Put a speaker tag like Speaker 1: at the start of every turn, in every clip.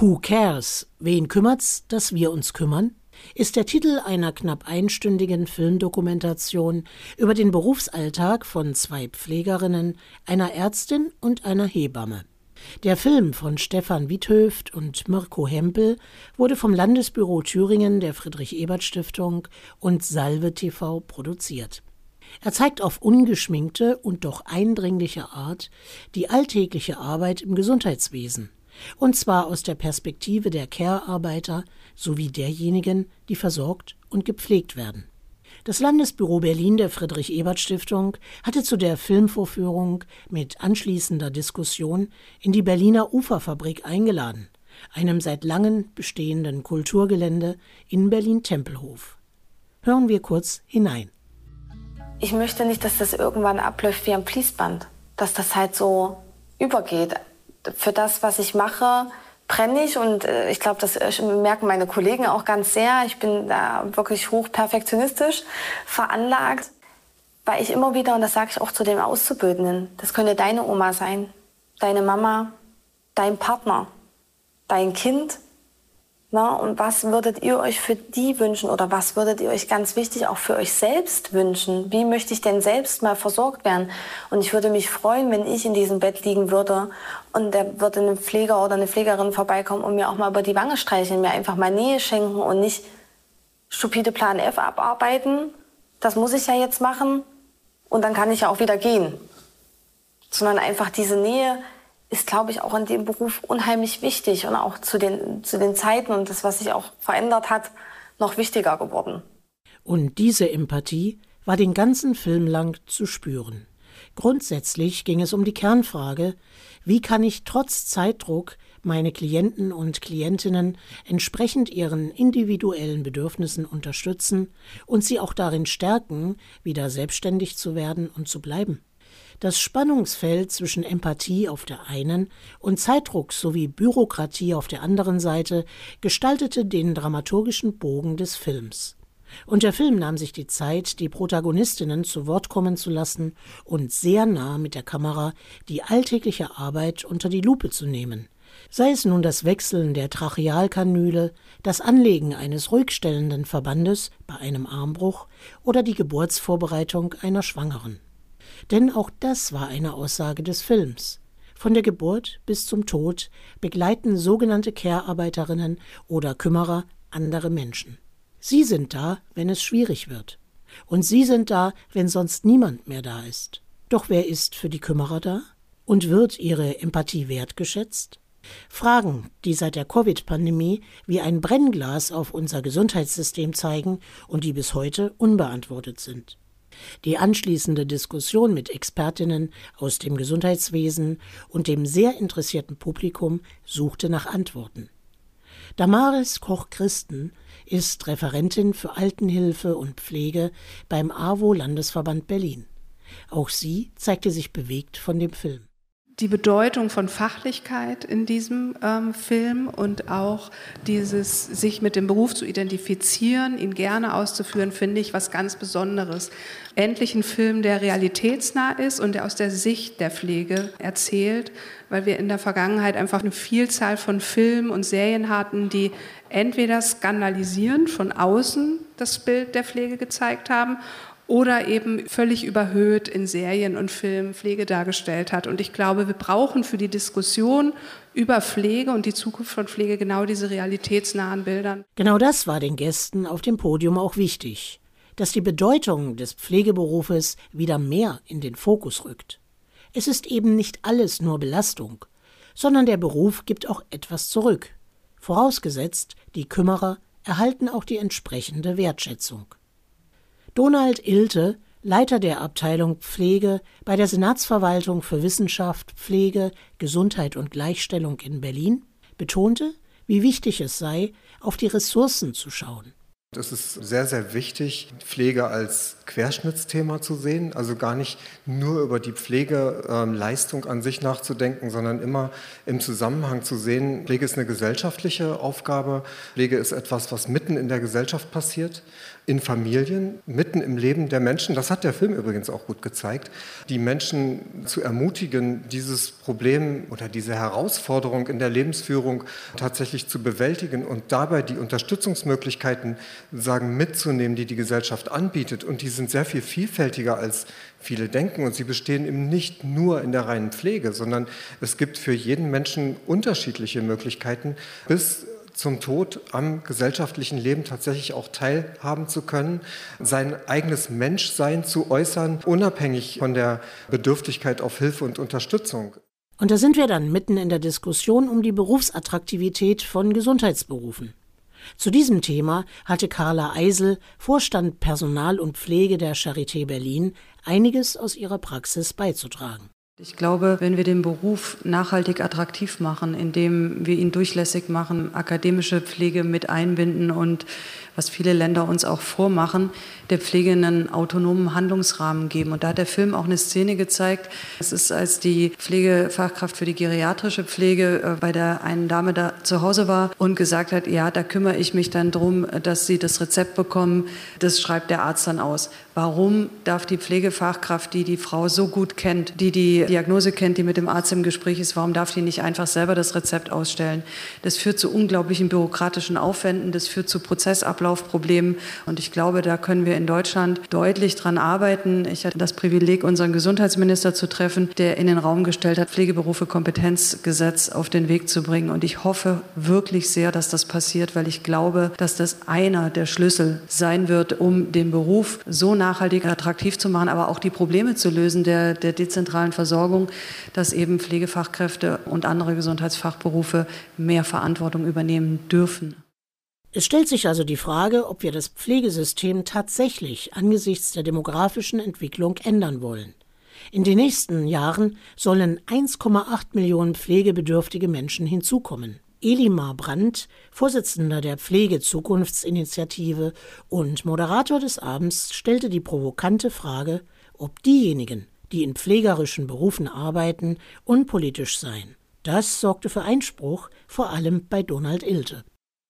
Speaker 1: Who Cares? Wen kümmert's, dass wir uns kümmern? ist der Titel einer knapp einstündigen Filmdokumentation über den Berufsalltag von zwei Pflegerinnen, einer Ärztin und einer Hebamme. Der Film von Stefan Wiethöft und Mirko Hempel wurde vom Landesbüro Thüringen der Friedrich-Ebert-Stiftung und Salve TV produziert. Er zeigt auf ungeschminkte und doch eindringliche Art die alltägliche Arbeit im Gesundheitswesen und zwar aus der Perspektive der Care-Arbeiter sowie derjenigen, die versorgt und gepflegt werden. Das Landesbüro Berlin der Friedrich-Ebert-Stiftung hatte zu der Filmvorführung mit anschließender Diskussion in die Berliner Uferfabrik eingeladen, einem seit langem bestehenden Kulturgelände in Berlin-Tempelhof. Hören wir kurz hinein.
Speaker 2: Ich möchte nicht, dass das irgendwann abläuft wie ein Fließband, dass das halt so übergeht für das, was ich mache, brenne ich und äh, ich glaube, das äh, merken meine Kollegen auch ganz sehr. Ich bin da wirklich hoch perfektionistisch veranlagt, weil ich immer wieder, und das sage ich auch zu den Auszubildenden, das könnte deine Oma sein, deine Mama, dein Partner, dein Kind, na, und was würdet ihr euch für die wünschen oder was würdet ihr euch ganz wichtig auch für euch selbst wünschen? Wie möchte ich denn selbst mal versorgt werden? Und ich würde mich freuen, wenn ich in diesem Bett liegen würde und da würde ein Pfleger oder eine Pflegerin vorbeikommen und mir auch mal über die Wange streicheln, mir einfach mal Nähe schenken und nicht stupide Plan F abarbeiten. Das muss ich ja jetzt machen und dann kann ich ja auch wieder gehen. Sondern einfach diese Nähe ist, glaube ich, auch in dem Beruf unheimlich wichtig und auch zu den, zu den Zeiten und das, was sich auch verändert hat, noch wichtiger geworden.
Speaker 1: Und diese Empathie war den ganzen Film lang zu spüren. Grundsätzlich ging es um die Kernfrage, wie kann ich trotz Zeitdruck meine Klienten und Klientinnen entsprechend ihren individuellen Bedürfnissen unterstützen und sie auch darin stärken, wieder selbstständig zu werden und zu bleiben. Das Spannungsfeld zwischen Empathie auf der einen und Zeitdruck sowie Bürokratie auf der anderen Seite gestaltete den dramaturgischen Bogen des Films. Und der Film nahm sich die Zeit, die Protagonistinnen zu Wort kommen zu lassen und sehr nah mit der Kamera die alltägliche Arbeit unter die Lupe zu nehmen. Sei es nun das Wechseln der Trachealkanüle, das Anlegen eines ruhigstellenden Verbandes bei einem Armbruch oder die Geburtsvorbereitung einer Schwangeren. Denn auch das war eine Aussage des Films. Von der Geburt bis zum Tod begleiten sogenannte Care-Arbeiterinnen oder Kümmerer andere Menschen. Sie sind da, wenn es schwierig wird. Und sie sind da, wenn sonst niemand mehr da ist. Doch wer ist für die Kümmerer da? Und wird ihre Empathie wertgeschätzt? Fragen, die seit der Covid-Pandemie wie ein Brennglas auf unser Gesundheitssystem zeigen und die bis heute unbeantwortet sind. Die anschließende Diskussion mit Expertinnen aus dem Gesundheitswesen und dem sehr interessierten Publikum suchte nach Antworten. Damaris Koch-Christen ist Referentin für Altenhilfe und Pflege beim AWO Landesverband Berlin. Auch sie zeigte sich bewegt von dem Film
Speaker 3: die Bedeutung von Fachlichkeit in diesem ähm, Film und auch dieses sich mit dem Beruf zu identifizieren, ihn gerne auszuführen, finde ich was ganz Besonderes. Endlich ein Film, der realitätsnah ist und der aus der Sicht der Pflege erzählt, weil wir in der Vergangenheit einfach eine Vielzahl von Filmen und Serien hatten, die entweder skandalisierend von außen das Bild der Pflege gezeigt haben oder eben völlig überhöht in Serien und Filmen Pflege dargestellt hat. Und ich glaube, wir brauchen für die Diskussion über Pflege und die Zukunft von Pflege genau diese realitätsnahen Bilder.
Speaker 1: Genau das war den Gästen auf dem Podium auch wichtig, dass die Bedeutung des Pflegeberufes wieder mehr in den Fokus rückt. Es ist eben nicht alles nur Belastung, sondern der Beruf gibt auch etwas zurück. Vorausgesetzt, die Kümmerer erhalten auch die entsprechende Wertschätzung. Donald Ilte, Leiter der Abteilung Pflege bei der Senatsverwaltung für Wissenschaft, Pflege, Gesundheit und Gleichstellung in Berlin, betonte, wie wichtig es sei, auf die Ressourcen zu schauen.
Speaker 4: Es ist sehr, sehr wichtig, Pflege als Querschnittsthema zu sehen, also gar nicht nur über die Pflegeleistung an sich nachzudenken, sondern immer im Zusammenhang zu sehen, Pflege ist eine gesellschaftliche Aufgabe, Pflege ist etwas, was mitten in der Gesellschaft passiert, in Familien, mitten im Leben der Menschen. Das hat der Film übrigens auch gut gezeigt, die Menschen zu ermutigen, dieses Problem oder diese Herausforderung in der Lebensführung tatsächlich zu bewältigen und dabei die Unterstützungsmöglichkeiten sagen, mitzunehmen, die die Gesellschaft anbietet. Und die sind sehr viel vielfältiger als viele denken. Und sie bestehen eben nicht nur in der reinen Pflege, sondern es gibt für jeden Menschen unterschiedliche Möglichkeiten, bis zum Tod am gesellschaftlichen Leben tatsächlich auch teilhaben zu können, sein eigenes Menschsein zu äußern, unabhängig von der Bedürftigkeit auf Hilfe und Unterstützung.
Speaker 1: Und da sind wir dann mitten in der Diskussion um die Berufsattraktivität von Gesundheitsberufen. Zu diesem Thema hatte Carla Eisel, Vorstand Personal und Pflege der Charité Berlin, einiges aus ihrer Praxis beizutragen.
Speaker 5: Ich glaube, wenn wir den Beruf nachhaltig attraktiv machen, indem wir ihn durchlässig machen, akademische Pflege mit einbinden und was viele Länder uns auch vormachen, der Pflege einen autonomen Handlungsrahmen geben. Und da hat der Film auch eine Szene gezeigt. Es ist, als die Pflegefachkraft für die geriatrische Pflege äh, bei der einen Dame da zu Hause war und gesagt hat, ja, da kümmere ich mich dann drum, dass sie das Rezept bekommen. Das schreibt der Arzt dann aus. Warum darf die Pflegefachkraft, die die Frau so gut kennt, die die Diagnose kennt, die mit dem Arzt im Gespräch ist, warum darf die nicht einfach selber das Rezept ausstellen? Das führt zu unglaublichen bürokratischen Aufwänden, das führt zu Prozessablauffproblemen. Und ich glaube, da können wir in Deutschland deutlich dran arbeiten. Ich hatte das Privileg, unseren Gesundheitsminister zu treffen, der in den Raum gestellt hat, Pflegeberufe Kompetenzgesetz auf den Weg zu bringen. Und ich hoffe wirklich sehr, dass das passiert, weil ich glaube, dass das einer der Schlüssel sein wird, um den Beruf so nachhaltig attraktiv zu machen, aber auch die Probleme zu lösen der, der dezentralen Versorgung, dass eben Pflegefachkräfte und andere Gesundheitsfachberufe mehr Verantwortung übernehmen dürfen.
Speaker 1: Es stellt sich also die Frage, ob wir das Pflegesystem tatsächlich angesichts der demografischen Entwicklung ändern wollen. In den nächsten Jahren sollen 1,8 Millionen pflegebedürftige Menschen hinzukommen. Elimar Brandt, Vorsitzender der Pflegezukunftsinitiative und Moderator des Abends, stellte die provokante Frage, ob diejenigen, die in pflegerischen Berufen arbeiten, unpolitisch seien. Das sorgte für Einspruch, vor allem bei Donald Ilte.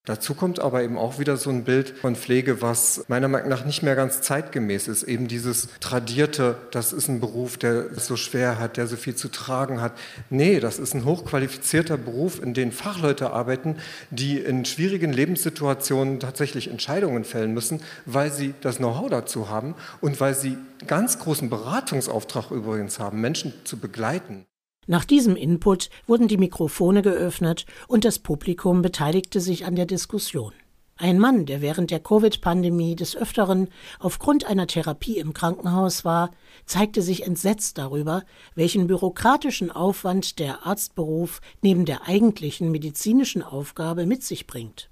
Speaker 4: Dazu kommt aber eben auch wieder so ein Bild von Pflege, was meiner Meinung nach nicht mehr ganz zeitgemäß ist. Eben dieses tradierte, das ist ein Beruf, der es so schwer hat, der so viel zu tragen hat. Nee, das ist ein hochqualifizierter Beruf, in dem Fachleute arbeiten, die in schwierigen Lebenssituationen tatsächlich Entscheidungen fällen müssen, weil sie das Know-how dazu haben und weil sie ganz großen Beratungsauftrag übrigens haben, Menschen zu begleiten.
Speaker 1: Nach diesem Input wurden die Mikrofone geöffnet und das Publikum beteiligte sich an der Diskussion. Ein Mann, der während der Covid-Pandemie des Öfteren aufgrund einer Therapie im Krankenhaus war, zeigte sich entsetzt darüber, welchen bürokratischen Aufwand der Arztberuf neben der eigentlichen medizinischen Aufgabe mit sich bringt.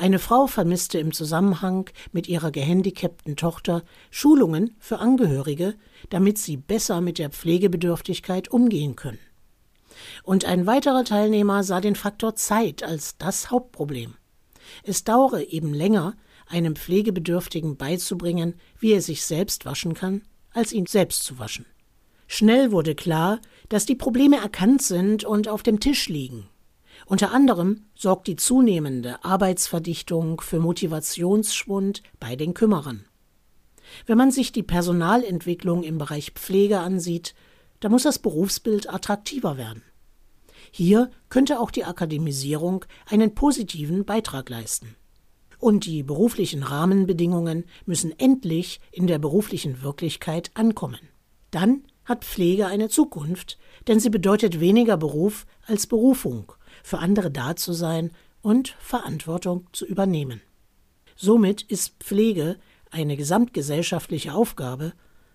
Speaker 1: Eine Frau vermisste im Zusammenhang mit ihrer gehandicapten Tochter Schulungen für Angehörige, damit sie besser mit der Pflegebedürftigkeit umgehen können. Und ein weiterer Teilnehmer sah den Faktor Zeit als das Hauptproblem. Es dauere eben länger, einem Pflegebedürftigen beizubringen, wie er sich selbst waschen kann, als ihn selbst zu waschen. Schnell wurde klar, dass die Probleme erkannt sind und auf dem Tisch liegen. Unter anderem sorgt die zunehmende Arbeitsverdichtung für Motivationsschwund bei den Kümmerern. Wenn man sich die Personalentwicklung im Bereich Pflege ansieht, da muss das Berufsbild attraktiver werden. Hier könnte auch die Akademisierung einen positiven Beitrag leisten. Und die beruflichen Rahmenbedingungen müssen endlich in der beruflichen Wirklichkeit ankommen. Dann hat Pflege eine Zukunft, denn sie bedeutet weniger Beruf als Berufung für andere da zu sein und Verantwortung zu übernehmen. Somit ist Pflege eine gesamtgesellschaftliche Aufgabe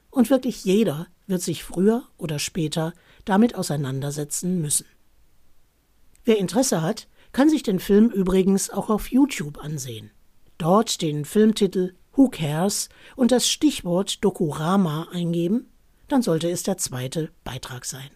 Speaker 1: und wirklich jeder wird sich früher oder später damit auseinandersetzen müssen. Wer Interesse hat, kann sich den Film übrigens auch auf YouTube ansehen. Dort den Filmtitel Who Cares und das Stichwort Dokurama eingeben, dann sollte es der zweite Beitrag sein.